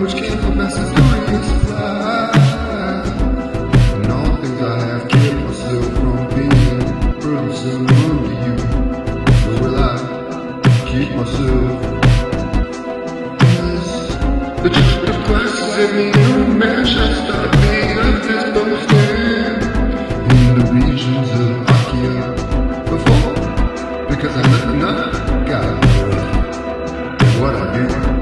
which. And all things I have kept myself from being burdensome unto you. So will I keep myself? The judgment of in stand in the regions of Achaia before, because I'm not God. What I do.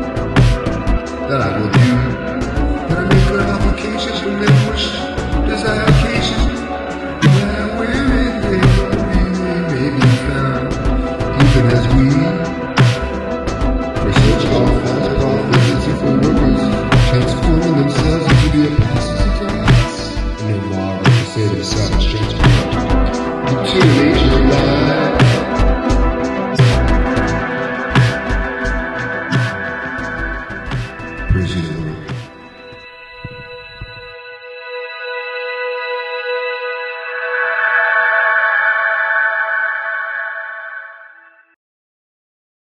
the streets.